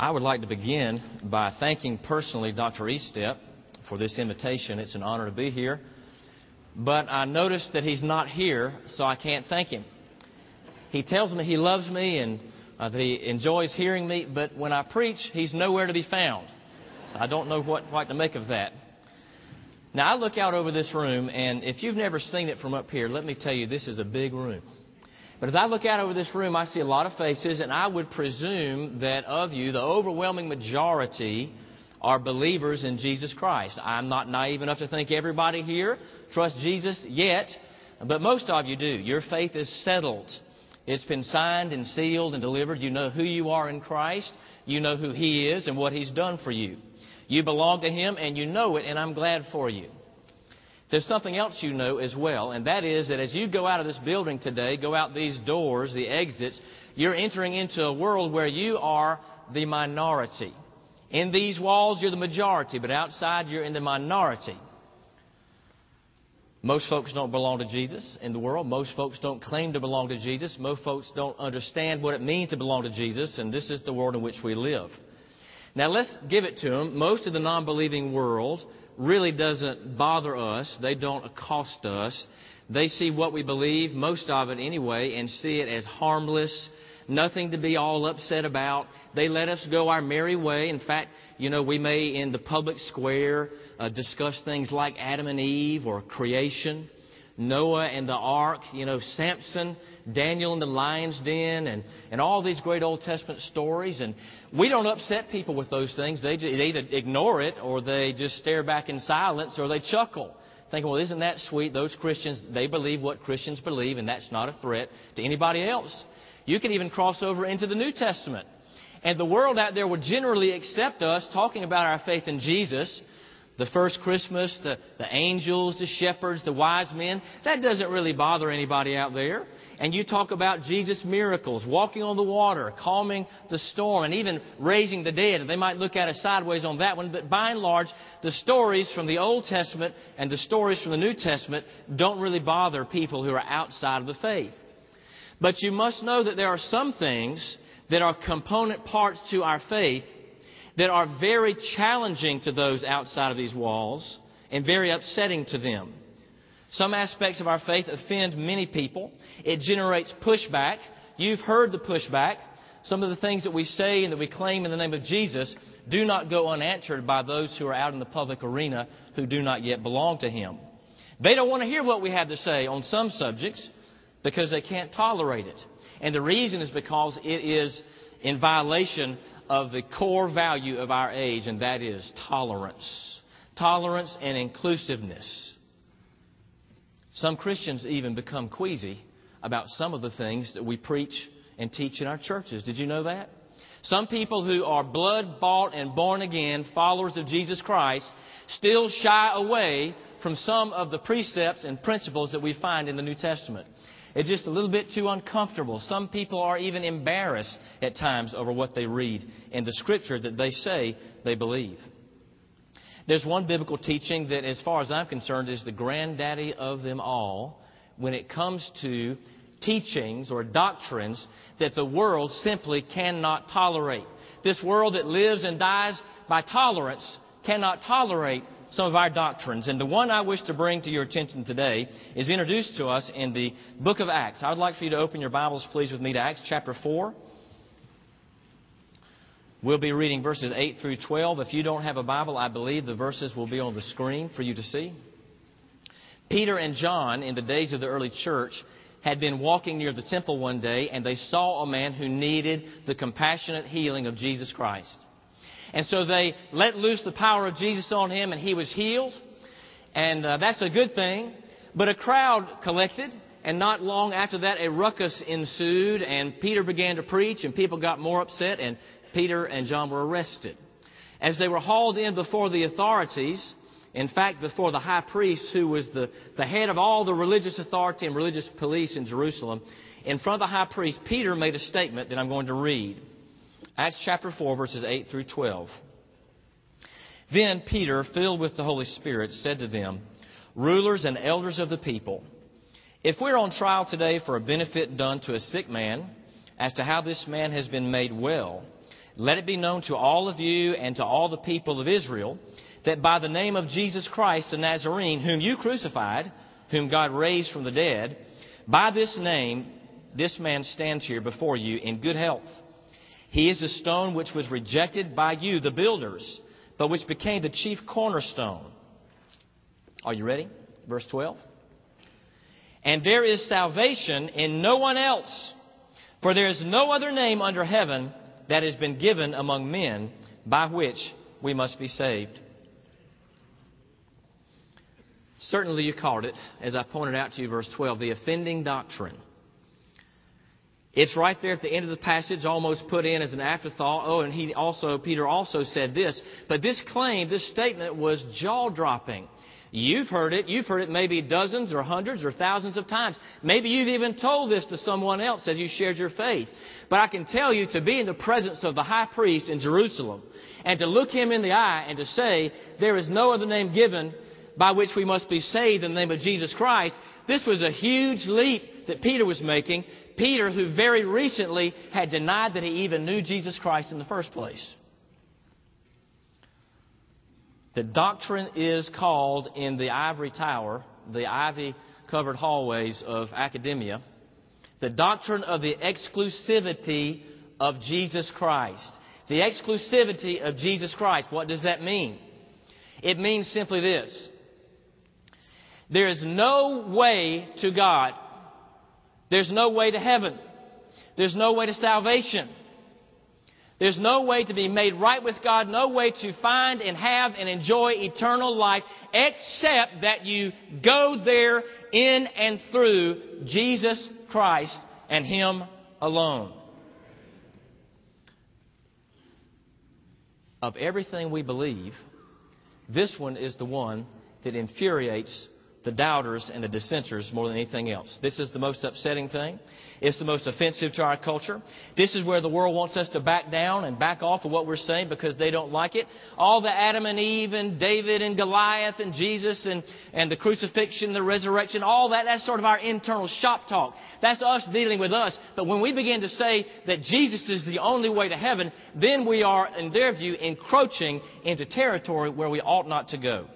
I would like to begin by thanking personally Dr. Estep for this invitation. It's an honor to be here. But I noticed that he's not here, so I can't thank him. He tells me he loves me and uh, that he enjoys hearing me, but when I preach, he's nowhere to be found. So I don't know what, what to make of that. Now, I look out over this room, and if you've never seen it from up here, let me tell you, this is a big room. But as I look out over this room, I see a lot of faces, and I would presume that of you, the overwhelming majority are believers in Jesus Christ. I'm not naive enough to think everybody here trusts Jesus yet, but most of you do. Your faith is settled. It's been signed and sealed and delivered. You know who you are in Christ. You know who He is and what He's done for you. You belong to Him and you know it, and I'm glad for you. There's something else you know as well, and that is that as you go out of this building today, go out these doors, the exits, you're entering into a world where you are the minority. In these walls, you're the majority, but outside, you're in the minority. Most folks don't belong to Jesus in the world. Most folks don't claim to belong to Jesus. Most folks don't understand what it means to belong to Jesus, and this is the world in which we live. Now, let's give it to them. Most of the non believing world really doesn't bother us. They don't accost us. They see what we believe, most of it anyway, and see it as harmless, nothing to be all upset about. They let us go our merry way. In fact, you know, we may in the public square uh, discuss things like Adam and Eve or creation, Noah and the ark, you know, Samson Daniel in the lion's den, and, and all these great Old Testament stories. And we don't upset people with those things. They, just, they either ignore it, or they just stare back in silence, or they chuckle, thinking, well, isn't that sweet? Those Christians, they believe what Christians believe, and that's not a threat to anybody else. You can even cross over into the New Testament. And the world out there would generally accept us talking about our faith in Jesus the first Christmas, the, the angels, the shepherds, the wise men, that doesn't really bother anybody out there and you talk about Jesus' miracles, walking on the water, calming the storm, and even raising the dead. They might look at us sideways on that one, but by and large, the stories from the Old Testament and the stories from the New Testament don't really bother people who are outside of the faith. But you must know that there are some things that are component parts to our faith that are very challenging to those outside of these walls and very upsetting to them. Some aspects of our faith offend many people. It generates pushback. You've heard the pushback. Some of the things that we say and that we claim in the name of Jesus do not go unanswered by those who are out in the public arena who do not yet belong to Him. They don't want to hear what we have to say on some subjects because they can't tolerate it. And the reason is because it is in violation of the core value of our age, and that is tolerance. Tolerance and inclusiveness. Some Christians even become queasy about some of the things that we preach and teach in our churches. Did you know that? Some people who are blood bought and born again followers of Jesus Christ still shy away from some of the precepts and principles that we find in the New Testament. It's just a little bit too uncomfortable. Some people are even embarrassed at times over what they read in the Scripture that they say they believe. There's one biblical teaching that, as far as I'm concerned, is the granddaddy of them all when it comes to teachings or doctrines that the world simply cannot tolerate. This world that lives and dies by tolerance cannot tolerate some of our doctrines. And the one I wish to bring to your attention today is introduced to us in the book of Acts. I would like for you to open your Bibles, please, with me to Acts chapter 4. We'll be reading verses 8 through 12. If you don't have a Bible, I believe the verses will be on the screen for you to see. Peter and John, in the days of the early church, had been walking near the temple one day and they saw a man who needed the compassionate healing of Jesus Christ. And so they let loose the power of Jesus on him and he was healed. And uh, that's a good thing. But a crowd collected and not long after that, a ruckus ensued, and Peter began to preach, and people got more upset, and Peter and John were arrested. As they were hauled in before the authorities, in fact, before the high priest, who was the, the head of all the religious authority and religious police in Jerusalem, in front of the high priest, Peter made a statement that I'm going to read. Acts chapter 4, verses 8 through 12. Then Peter, filled with the Holy Spirit, said to them, Rulers and elders of the people, if we're on trial today for a benefit done to a sick man, as to how this man has been made well, Let it be known to all of you and to all the people of Israel that by the name of Jesus Christ the Nazarene, whom you crucified, whom God raised from the dead, by this name this man stands here before you in good health. He is the stone which was rejected by you, the builders, but which became the chief cornerstone. Are you ready? Verse 12. And there is salvation in no one else, for there is no other name under heaven that has been given among men by which we must be saved. Certainly, you called it, as I pointed out to you, verse 12, the offending doctrine. It's right there at the end of the passage, almost put in as an afterthought. Oh, and he also, Peter also said this. But this claim, this statement was jaw dropping. You've heard it. You've heard it maybe dozens or hundreds or thousands of times. Maybe you've even told this to someone else as you shared your faith. But I can tell you to be in the presence of the high priest in Jerusalem and to look him in the eye and to say, there is no other name given by which we must be saved in the name of Jesus Christ. This was a huge leap that Peter was making Peter, who very recently had denied that he even knew Jesus Christ in the first place. The doctrine is called in the ivory tower, the ivy covered hallways of academia, the doctrine of the exclusivity of Jesus Christ. The exclusivity of Jesus Christ. What does that mean? It means simply this. There is no way to God there's no way to heaven. There's no way to salvation. There's no way to be made right with God, no way to find and have and enjoy eternal life except that you go there in and through Jesus Christ and Him alone. Of everything we believe, this one is the one that infuriates the doubters and the dissenters more than anything else. This is the most upsetting thing. It's the most offensive to our culture. This is where the world wants us to back down and back off of what we're saying because they don't like it. All the Adam and Eve and David and Goliath and Jesus and, and the crucifixion, the resurrection, all that, that's sort of our internal shop talk. That's us dealing with us. But when we begin to say that Jesus is the only way to heaven, then we are, in their view, encroaching into territory where we ought not to go.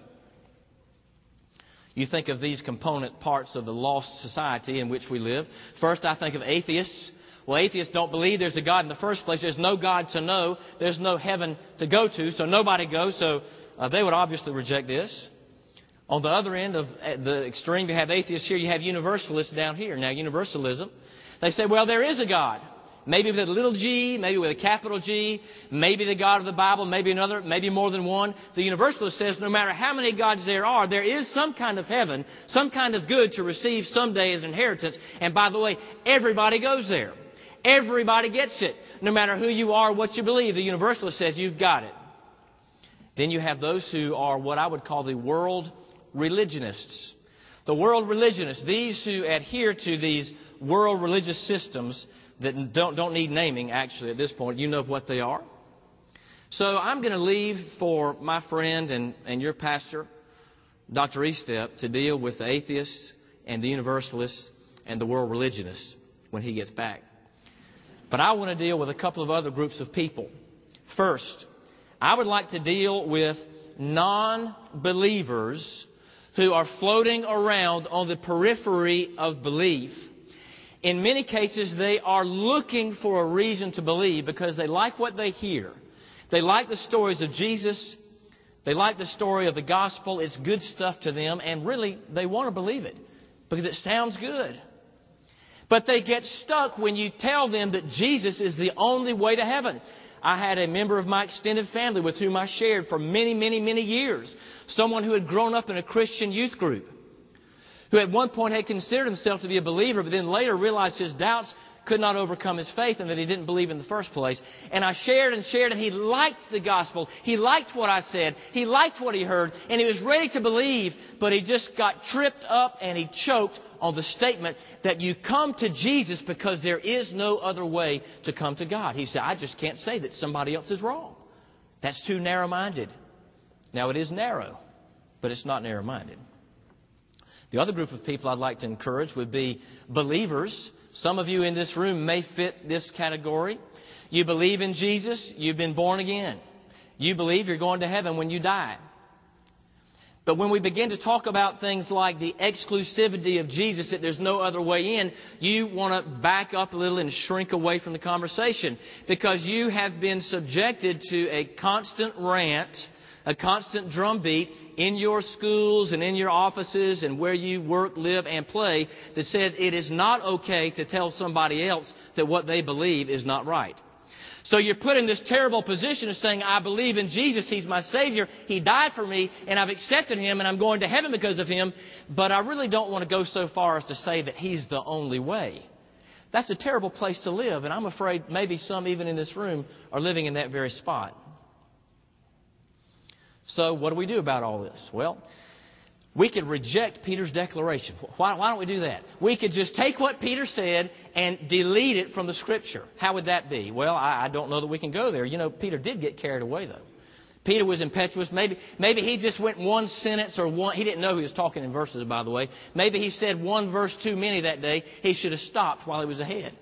You think of these component parts of the lost society in which we live. First, I think of atheists. Well, atheists don't believe there's a God in the first place. There's no God to know. There's no heaven to go to, so nobody goes. So uh, they would obviously reject this. On the other end of the extreme, you have atheists here. You have universalists down here. Now, universalism, they say, well, there is a God. Maybe with a little g, maybe with a capital G, maybe the God of the Bible, maybe another, maybe more than one. The Universalist says no matter how many gods there are, there is some kind of heaven, some kind of good to receive someday as an inheritance. And by the way, everybody goes there. Everybody gets it. No matter who you are, what you believe, the Universalist says you've got it. Then you have those who are what I would call the world religionists. The world religionists, these who adhere to these world religious systems, that don't, don't need naming, actually, at this point. You know what they are. So I'm going to leave for my friend and, and your pastor, Dr. Estep, to deal with the atheists and the universalists and the world religionists when he gets back. But I want to deal with a couple of other groups of people. First, I would like to deal with non believers who are floating around on the periphery of belief in many cases, they are looking for a reason to believe because they like what they hear. They like the stories of Jesus. They like the story of the gospel. It's good stuff to them, and really, they want to believe it because it sounds good. But they get stuck when you tell them that Jesus is the only way to heaven. I had a member of my extended family with whom I shared for many, many, many years. Someone who had grown up in a Christian youth group who at one point had considered himself to be a believer, but then later realized his doubts could not overcome his faith and that he didn't believe in the first place. And I shared and shared, and he liked the gospel. He liked what I said. He liked what he heard, and he was ready to believe, but he just got tripped up and he choked on the statement that you come to Jesus because there is no other way to come to God. He said, I just can't say that somebody else is wrong. That's too narrow minded. Now, it is narrow, but it's not narrow minded. The other group of people I'd like to encourage would be believers. Some of you in this room may fit this category You believe in Jesus, you've been born again. You believe you're going to heaven when you die. But when we begin to talk about things like the exclusivity of Jesus, that there's no other way in, you want to back up a little and shrink away from the conversation because you have been subjected to a constant rant, a constant drumbeat in your schools and in your offices and where you work, live, and play that says it is not okay to tell somebody else that what they believe is not right. So you're put in this terrible position of saying, I believe in Jesus. He's my Savior. He died for me, and I've accepted Him, and I'm going to heaven because of Him. But I really don't want to go so far as to say that He's the only way. That's a terrible place to live, and I'm afraid maybe some, even in this room, are living in that very spot. So, what do we do about all this? Well, we could reject Peter's declaration. Why, why, don't we do that? We could just take what Peter said and delete it from the Scripture. How would that be? Well, I, I don't know that we can go there. You know, Peter did get carried away, though. Peter was impetuous. Maybe, maybe he just went one sentence or one. He didn't know he was talking in verses, by the way. Maybe he said one verse too many that day. He should have stopped while he was ahead.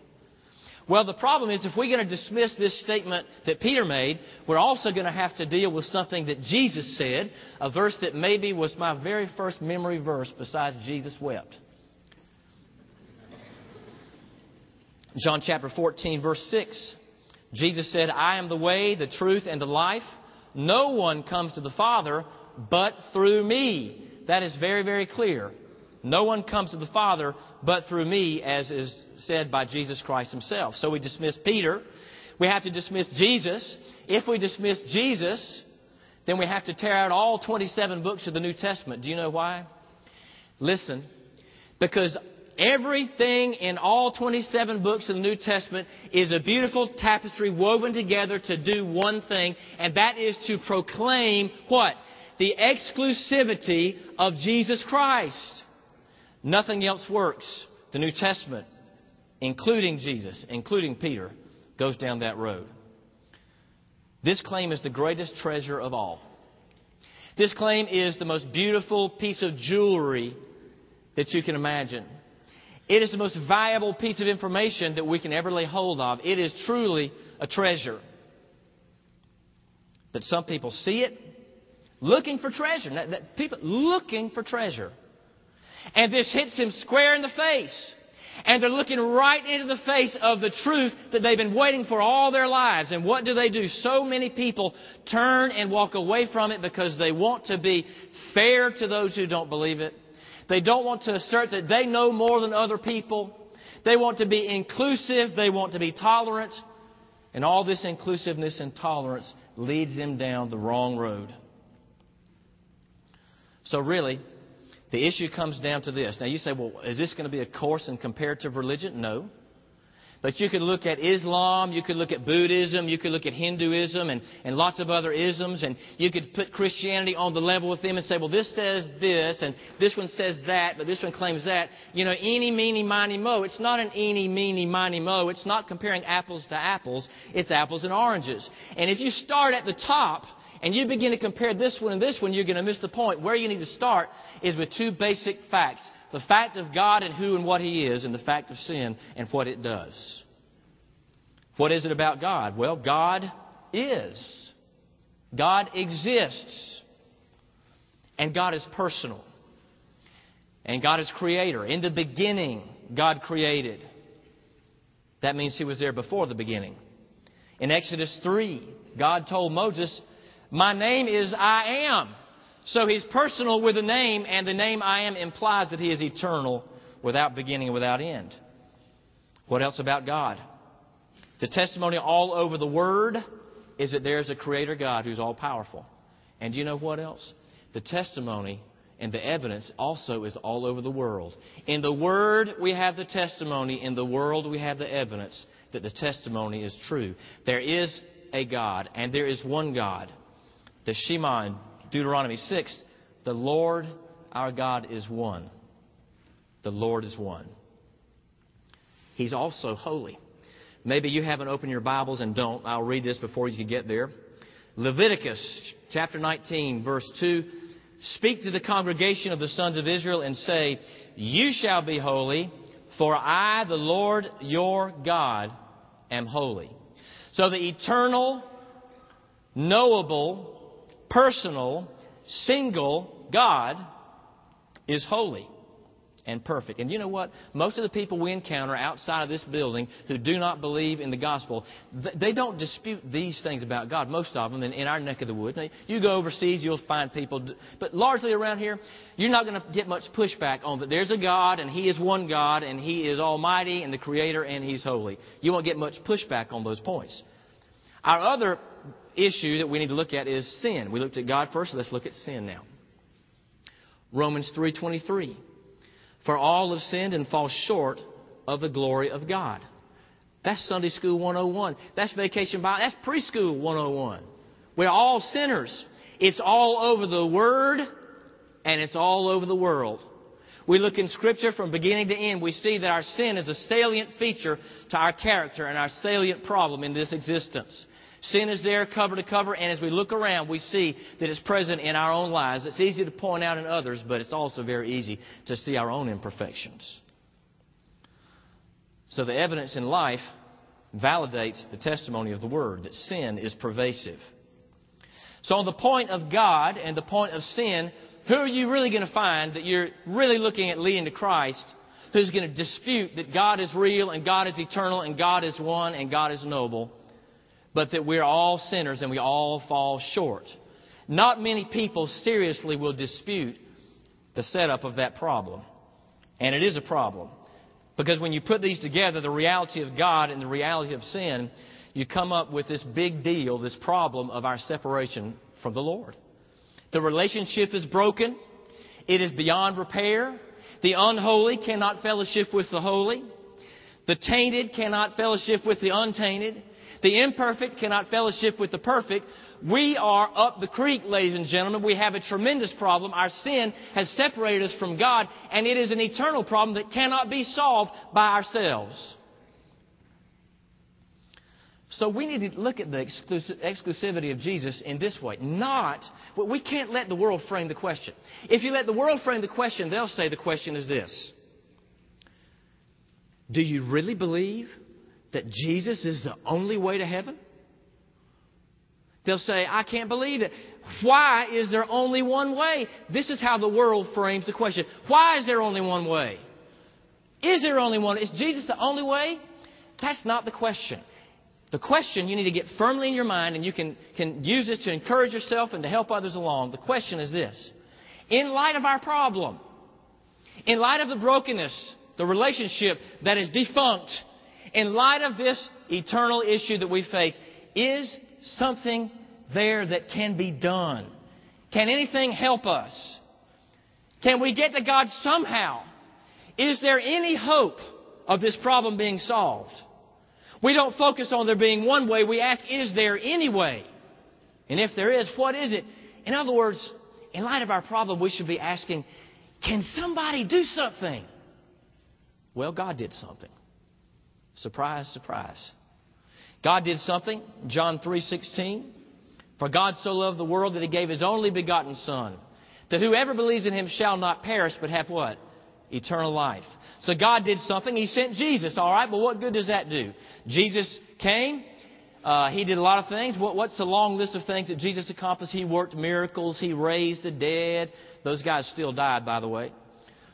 Well, the problem is if we're going to dismiss this statement that Peter made, we're also going to have to deal with something that Jesus said, a verse that maybe was my very first memory verse besides Jesus wept. John chapter 14, verse 6. Jesus said, I am the way, the truth, and the life. No one comes to the Father but through me. That is very, very clear. No one comes to the Father but through me, as is said by Jesus Christ himself. So we dismiss Peter. We have to dismiss Jesus. If we dismiss Jesus, then we have to tear out all 27 books of the New Testament. Do you know why? Listen, because everything in all 27 books of the New Testament is a beautiful tapestry woven together to do one thing, and that is to proclaim what? The exclusivity of Jesus Christ. Nothing else works. The New Testament, including Jesus, including Peter, goes down that road. This claim is the greatest treasure of all. This claim is the most beautiful piece of jewelry that you can imagine. It is the most valuable piece of information that we can ever lay hold of. It is truly a treasure. But some people see it looking for treasure. People looking for treasure. And this hits them square in the face. And they're looking right into the face of the truth that they've been waiting for all their lives. And what do they do? So many people turn and walk away from it because they want to be fair to those who don't believe it. They don't want to assert that they know more than other people. They want to be inclusive. They want to be tolerant. And all this inclusiveness and tolerance leads them down the wrong road. So, really, the issue comes down to this. Now you say, well, is this going to be a course in comparative religion? No. But you could look at Islam, you could look at Buddhism, you could look at Hinduism and, and lots of other isms, and you could put Christianity on the level with them and say, well, this says this, and this one says that, but this one claims that. You know, eeny, meeny, miny, mo. It's not an eeny, meeny, miny, mo. It's not comparing apples to apples. It's apples and oranges. And if you start at the top, and you begin to compare this one and this one, you're going to miss the point. Where you need to start is with two basic facts the fact of God and who and what He is, and the fact of sin and what it does. What is it about God? Well, God is. God exists. And God is personal. And God is creator. In the beginning, God created. That means He was there before the beginning. In Exodus 3, God told Moses, my name is I am. So he's personal with the name, and the name I am implies that he is eternal, without beginning and without end. What else about God? The testimony all over the Word is that there is a Creator God who's all powerful. And do you know what else? The testimony and the evidence also is all over the world. In the Word, we have the testimony. In the world, we have the evidence that the testimony is true. There is a God, and there is one God the Shema in Deuteronomy 6, the Lord our God is one. The Lord is one. He's also holy. Maybe you haven't opened your Bibles and don't. I'll read this before you can get there. Leviticus chapter 19, verse 2. Speak to the congregation of the sons of Israel and say, You shall be holy, for I, the Lord your God, am holy. So the eternal, knowable, personal, single God is holy and perfect. And you know what? Most of the people we encounter outside of this building who do not believe in the gospel, they don't dispute these things about God. Most of them in, our neck of the woods. Now, you go overseas, you'll find people, but largely around here, you're not going to get much pushback on that. There's a God, and He is one God, and He is Almighty and the Creator, and He's holy. You won't get much pushback on those points. Our other issue that we need to look at is sin. We looked at God first. Let's look at sin now. Romans 3:23. For all have sinned and fall short of the glory of God. That's Sunday School 101. That's Vacation Bible. That's Preschool 101. We're all sinners. It's all over the Word and it's all over the world. We look in Scripture from beginning to end. We see that our sin is a salient feature to our character and our salient problem in this existence. Sin is there cover to cover, and as we look around, we see that it's present in our own lives. It's easy to point out in others, but it's also very easy to see our own imperfections. So the evidence in life validates the testimony of the Word that sin is pervasive. So, on the point of God and the point of sin, who are you really going to find that you're really looking at leading to Christ who's going to dispute that God is real and God is eternal and God is one and God is noble? But that we're all sinners and we all fall short. Not many people seriously will dispute the setup of that problem. And it is a problem. Because when you put these together, the reality of God and the reality of sin, you come up with this big deal, this problem of our separation from the Lord. The relationship is broken. It is beyond repair. The unholy cannot fellowship with the holy. The tainted cannot fellowship with the untainted. The imperfect cannot fellowship with the perfect. We are up the creek, ladies and gentlemen. We have a tremendous problem. Our sin has separated us from God, and it is an eternal problem that cannot be solved by ourselves. So we need to look at the exclusivity of Jesus in this way. Not, we can't let the world frame the question. If you let the world frame the question, they'll say the question is this Do you really believe that Jesus is the only way to heaven? They'll say, I can't believe it. Why is there only one way? This is how the world frames the question. Why is there only one way? Is there only one? Is Jesus the only way? That's not the question. The question you need to get firmly in your mind, and you can, can use this to encourage yourself and to help others along. The question is this In light of our problem, in light of the brokenness, the relationship that is defunct, in light of this eternal issue that we face, is something there that can be done? Can anything help us? Can we get to God somehow? Is there any hope of this problem being solved? We don't focus on there being one way. We ask, is there any way? And if there is, what is it? In other words, in light of our problem, we should be asking, can somebody do something? Well, God did something. Surprise, surprise. God did something. John 3:16. For God so loved the world that he gave his only begotten son, that whoever believes in him shall not perish but have what? Eternal life. So God did something. He sent Jesus. All right, but what good does that do? Jesus came. Uh, he did a lot of things. What, what's the long list of things that Jesus accomplished? He worked miracles. He raised the dead. Those guys still died, by the way.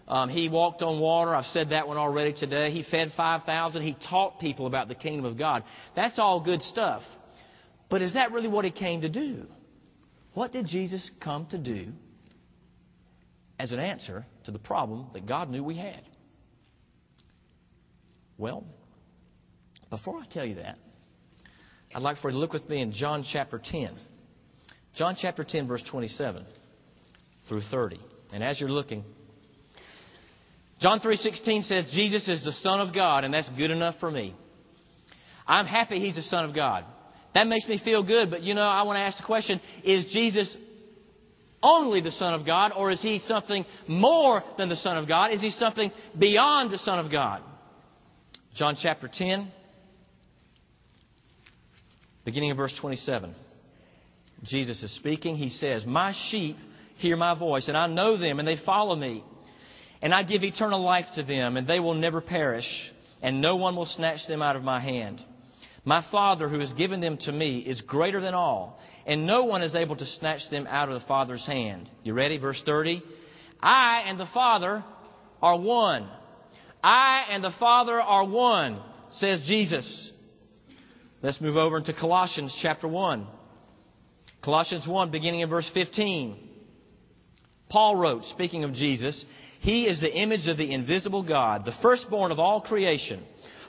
Um, he walked on water. I've said that one already today. He fed 5,000. He taught people about the kingdom of God. That's all good stuff. But is that really what he came to do? What did Jesus come to do as an answer to the problem that God knew we had? Well, before I tell you that, I'd like for you to look with me in John chapter 10. John chapter 10, verse 27 through 30. And as you're looking, John 3:16 says Jesus is the son of God and that's good enough for me. I'm happy he's the son of God. That makes me feel good, but you know, I want to ask the question, is Jesus only the son of God or is he something more than the son of God? Is he something beyond the son of God? John chapter 10 beginning of verse 27. Jesus is speaking. He says, "My sheep hear my voice, and I know them, and they follow me." And I give eternal life to them, and they will never perish, and no one will snatch them out of my hand. My Father who has given them to me is greater than all, and no one is able to snatch them out of the Father's hand. You ready? Verse 30. I and the Father are one. I and the Father are one, says Jesus. Let's move over into Colossians chapter 1. Colossians 1, beginning in verse 15. Paul wrote, speaking of Jesus, He is the image of the invisible God, the firstborn of all creation.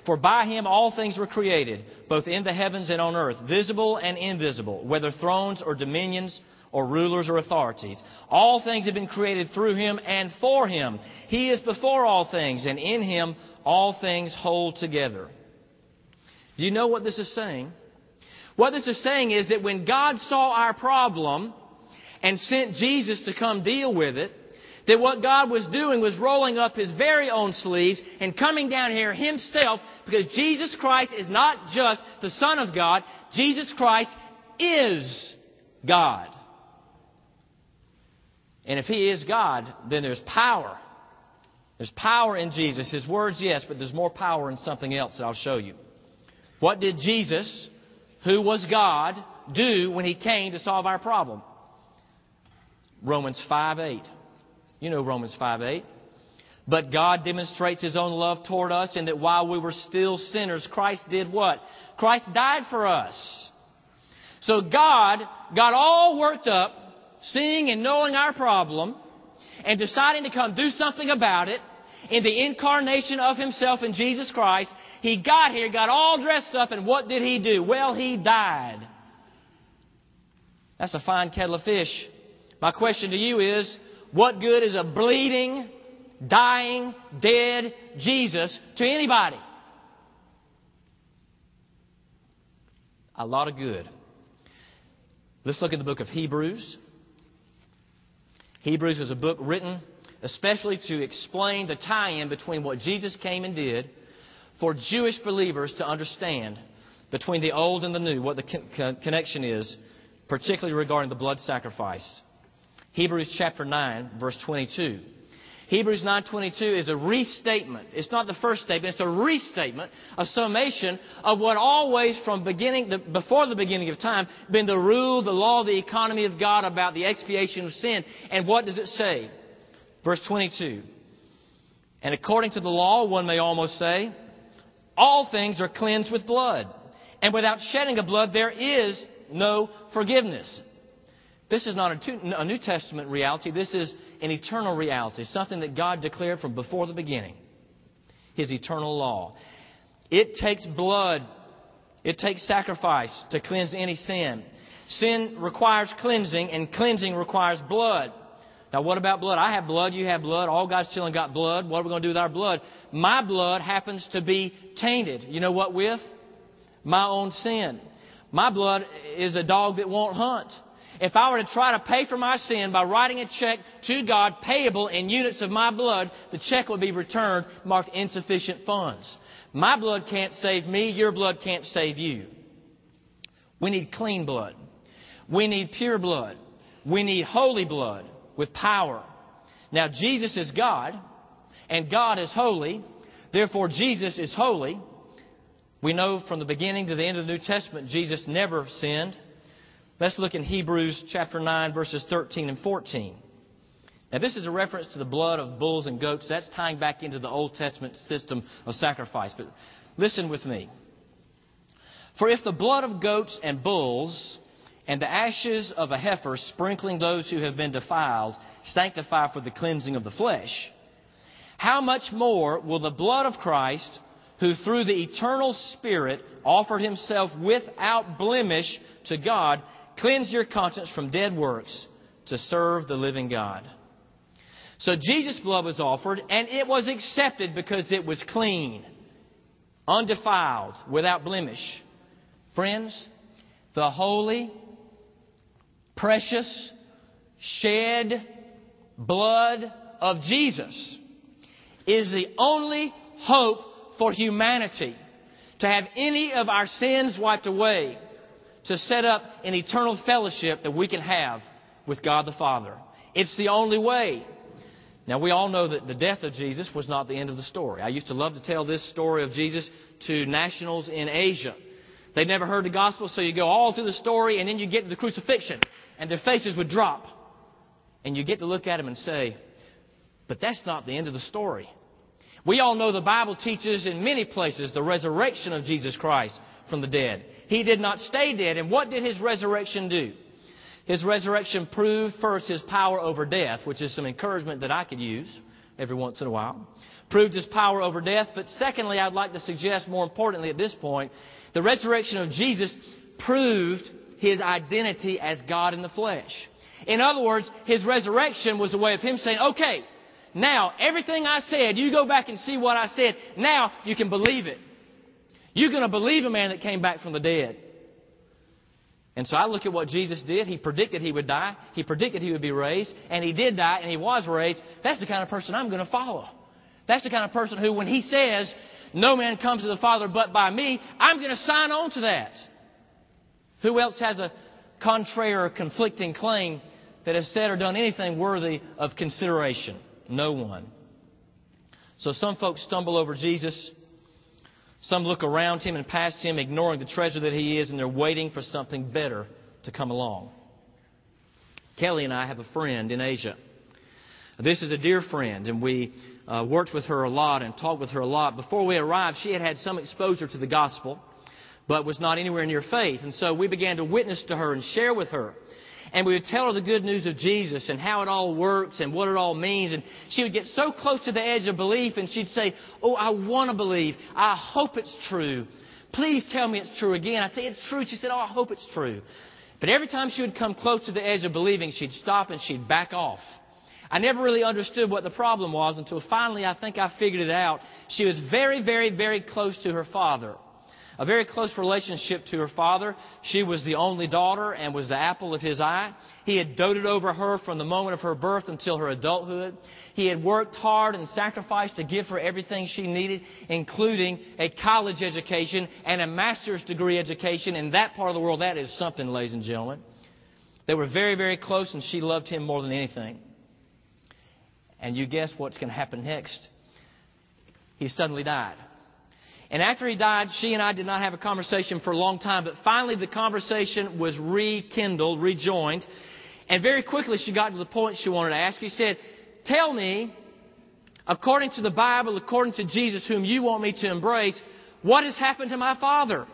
For by him all things were created, both in the heavens and on earth, visible and invisible, whether thrones or dominions or rulers or authorities. All things have been created through him and for him. He is before all things, and in him all things hold together. Do you know what this is saying? What this is saying is that when God saw our problem and sent Jesus to come deal with it, that what God was doing was rolling up his very own sleeves and coming down here himself because Jesus Christ is not just the Son of God, Jesus Christ is God. And if he is God, then there's power. There's power in Jesus. His words, yes, but there's more power in something else that I'll show you. What did Jesus, who was God, do when he came to solve our problem? Romans 5 8. You know Romans 5 8. But God demonstrates His own love toward us in that while we were still sinners, Christ did what? Christ died for us. So God got all worked up, seeing and knowing our problem, and deciding to come do something about it in the incarnation of Himself in Jesus Christ. He got here, got all dressed up, and what did He do? Well, He died. That's a fine kettle of fish. My question to you is, what good is a bleeding, dying, dead Jesus to anybody? A lot of good. Let's look at the book of Hebrews. Hebrews is a book written especially to explain the tie in between what Jesus came and did for Jewish believers to understand between the old and the new, what the connection is, particularly regarding the blood sacrifice. Hebrews chapter 9, verse 22. Hebrews 9:22 is a restatement. It's not the first statement, it's a restatement, a summation of what always from beginning before the beginning of time been the rule, the law, the economy of God about the expiation of sin. And what does it say? Verse 22. And according to the law, one may almost say, all things are cleansed with blood, and without shedding of blood there is no forgiveness. This is not a New Testament reality. This is an eternal reality, something that God declared from before the beginning. His eternal law. It takes blood, it takes sacrifice to cleanse any sin. Sin requires cleansing, and cleansing requires blood. Now, what about blood? I have blood, you have blood, all God's children got blood. What are we going to do with our blood? My blood happens to be tainted. You know what with? My own sin. My blood is a dog that won't hunt. If I were to try to pay for my sin by writing a check to God payable in units of my blood, the check would be returned marked insufficient funds. My blood can't save me, your blood can't save you. We need clean blood. We need pure blood. We need holy blood with power. Now, Jesus is God, and God is holy. Therefore, Jesus is holy. We know from the beginning to the end of the New Testament, Jesus never sinned. Let's look in Hebrews chapter 9, verses 13 and 14. Now, this is a reference to the blood of bulls and goats. That's tying back into the Old Testament system of sacrifice. But listen with me. For if the blood of goats and bulls and the ashes of a heifer sprinkling those who have been defiled sanctify for the cleansing of the flesh, how much more will the blood of Christ, who through the eternal Spirit offered himself without blemish to God, Cleanse your conscience from dead works to serve the living God. So Jesus' blood was offered, and it was accepted because it was clean, undefiled, without blemish. Friends, the holy, precious, shed blood of Jesus is the only hope for humanity to have any of our sins wiped away to set up an eternal fellowship that we can have with God the Father. It's the only way. Now, we all know that the death of Jesus was not the end of the story. I used to love to tell this story of Jesus to nationals in Asia They'd never heard the gospel, so you go all through the story, and then you get to the crucifixion, and their faces would drop. And you get to look at them and say, but that's not the end of the story. We all know the Bible teaches in many places the resurrection of Jesus Christ from the dead. He did not stay dead. And what did his resurrection do? His resurrection proved first his power over death, which is some encouragement that I could use every once in a while. Proved his power over death. But secondly, I'd like to suggest more importantly at this point, the resurrection of Jesus proved his identity as God in the flesh. In other words, his resurrection was a way of him saying, okay, now everything I said, you go back and see what I said. Now you can believe it. You're going to believe a man that came back from the dead. And so I look at what Jesus did. He predicted he would die. He predicted he would be raised. And he did die and he was raised. That's the kind of person I'm going to follow. That's the kind of person who, when he says, no man comes to the Father but by me, I'm going to sign on to that. Who else has a contrary or conflicting claim that has said or done anything worthy of consideration? No one. So some folks stumble over Jesus. Some look around him and past him, ignoring the treasure that he is, and they're waiting for something better to come along. Kelly and I have a friend in Asia. This is a dear friend, and we uh, worked with her a lot and talked with her a lot. Before we arrived, she had had some exposure to the gospel, but was not anywhere near faith. And so we began to witness to her and share with her and we would tell her the good news of Jesus and how it all works and what it all means. And she would get so close to the edge of belief and she'd say, Oh, I want to believe. I hope it's true. Please tell me it's true again. I'd say, It's true. She said, Oh, I hope it's true. But every time she would come close to the edge of believing, she'd stop and she'd back off. I never really understood what the problem was until finally I think I figured it out. She was very, very, very close to her father a very close relationship to her father. She was the only daughter and was the apple of his eye. He had doted over her from the moment of her birth until her adulthood. He had worked hard and sacrificed to give her everything she needed, including a college education and a master's degree education. In that part of the world, that is something, ladies and gentlemen. They were very, very close, and she loved him more than anything. And you guess what's going to happen next? He suddenly died. And after he died, she and I did not have a conversation for a long time, but finally the conversation was rekindled, rejoined. And very quickly she got to the point she wanted to ask. She said, Tell me, according to the Bible, according to Jesus, whom you want me to embrace, what has happened to my father?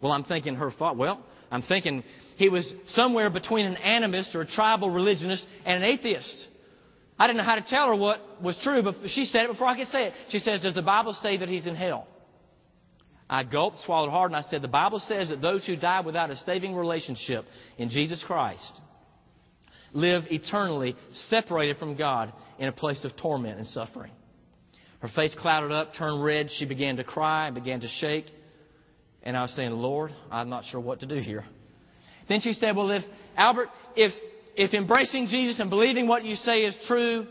Well, I'm thinking her father. Well, I'm thinking he was somewhere between an animist or a tribal religionist and an atheist. I didn't know how to tell her what was true, but she said it before I could say it. She says, Does the Bible say that he's in hell? I gulped, swallowed hard, and I said, The Bible says that those who die without a saving relationship in Jesus Christ live eternally separated from God in a place of torment and suffering. Her face clouded up, turned red. She began to cry and began to shake. And I was saying, Lord, I'm not sure what to do here. Then she said, Well, if, Albert, if, if embracing Jesus and believing what you say is true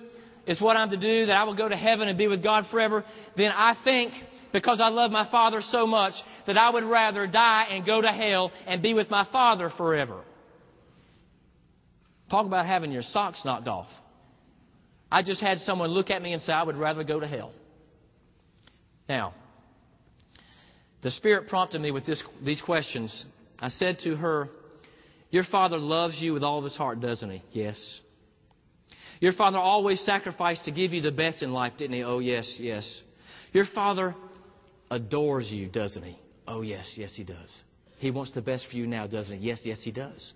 is what I'm to do, that I will go to heaven and be with God forever, then I think because I love my Father so much that I would rather die and go to hell and be with my Father forever. Talk about having your socks knocked off. I just had someone look at me and say, I would rather go to hell. Now, the Spirit prompted me with this, these questions. I said to her, your father loves you with all of his heart, doesn't he? Yes. Your father always sacrificed to give you the best in life, didn't he? Oh, yes, yes. Your father adores you, doesn't he? Oh, yes, yes, he does. He wants the best for you now, doesn't he? Yes, yes, he does.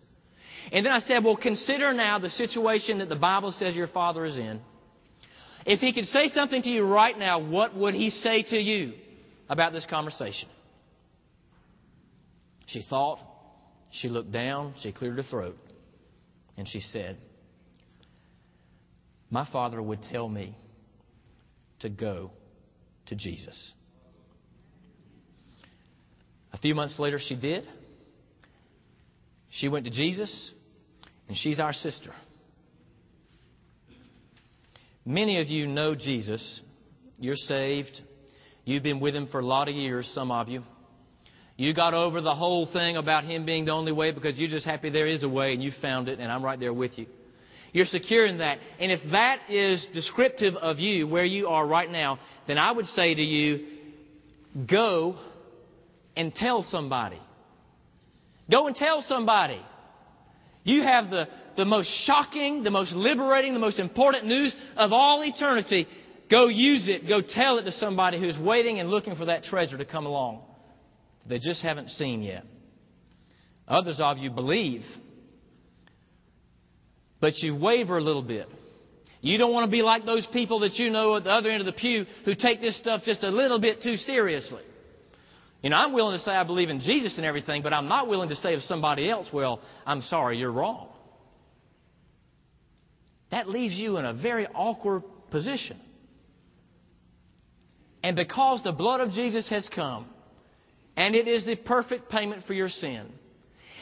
And then I said, well, consider now the situation that the Bible says your father is in. If he could say something to you right now, what would he say to you about this conversation? She thought, she looked down, she cleared her throat, and she said, My father would tell me to go to Jesus. A few months later, she did. She went to Jesus, and she's our sister. Many of you know Jesus. You're saved. You've been with him for a lot of years, some of you. You got over the whole thing about Him being the only way because you're just happy there is a way and you found it and I'm right there with you. You're secure in that. And if that is descriptive of you, where you are right now, then I would say to you, go and tell somebody. Go and tell somebody. You have the, the most shocking, the most liberating, the most important news of all eternity. Go use it. Go tell it to somebody who's waiting and looking for that treasure to come along. They just haven't seen yet. Others of you believe, but you waver a little bit. You don't want to be like those people that you know at the other end of the pew who take this stuff just a little bit too seriously. You know, I'm willing to say I believe in Jesus and everything, but I'm not willing to say of somebody else, well, I'm sorry, you're wrong. That leaves you in a very awkward position. And because the blood of Jesus has come, and it is the perfect payment for your sin,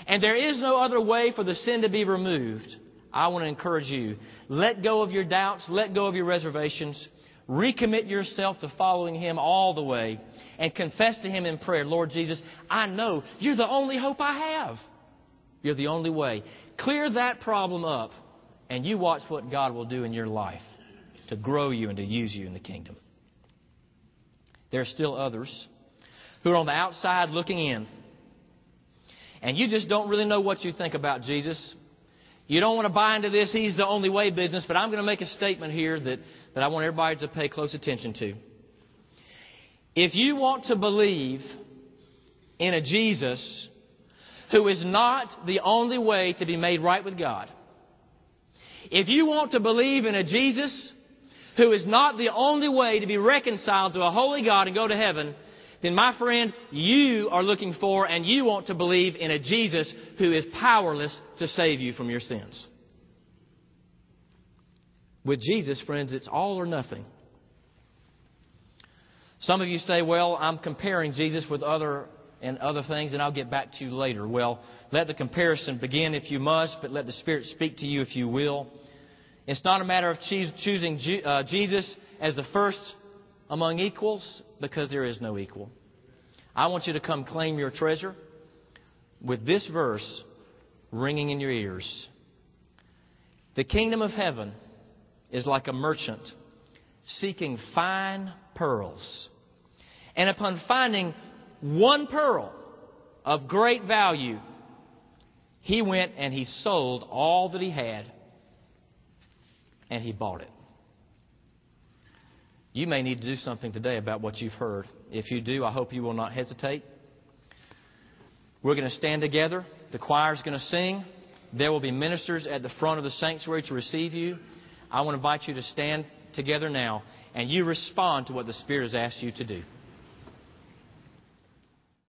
and there is no other way for the sin to be removed, I want to encourage you. Let go of your doubts, let go of your reservations, recommit yourself to following Him all the way, and confess to Him in prayer, Lord Jesus, I know you're the only hope I have. You're the only way. Clear that problem up, and you watch what God will do in your life to grow you and to use you in the kingdom. There are still others who are on the outside looking in. And you just don't really know what you think about Jesus. You don't want to buy into this, he's the only way business, but I'm going to make a statement here that, that I want everybody to pay close attention to. If you want to believe in a Jesus who is not the only way to be made right with God, if you want to believe in a Jesus who is not the only way to be reconciled to a holy God and go to heaven, then my friend, you are looking for and you want to believe in a Jesus who is powerless to save you from your sins. With Jesus, friends, it's all or nothing. Some of you say, well, I'm comparing Jesus with other and other things, and I'll get back to you later. Well, let the comparison begin if you must, but let the Spirit speak to you if you will. It's not a matter of choosing uh, Jesus as the first among equals because there is no equal. I want you to come claim your treasure with this verse ringing in your ears. The kingdom of heaven is like a merchant seeking fine pearls. And upon finding one pearl of great value, he went and he sold all that he had and he bought it. You may need to do something today about what you've heard. If you do, I hope you will not hesitate. We're going to stand together. The choir is going to sing. There will be ministers at the front of the sanctuary to receive you. I want to invite you to stand together now and you respond to what the Spirit has asked you to do.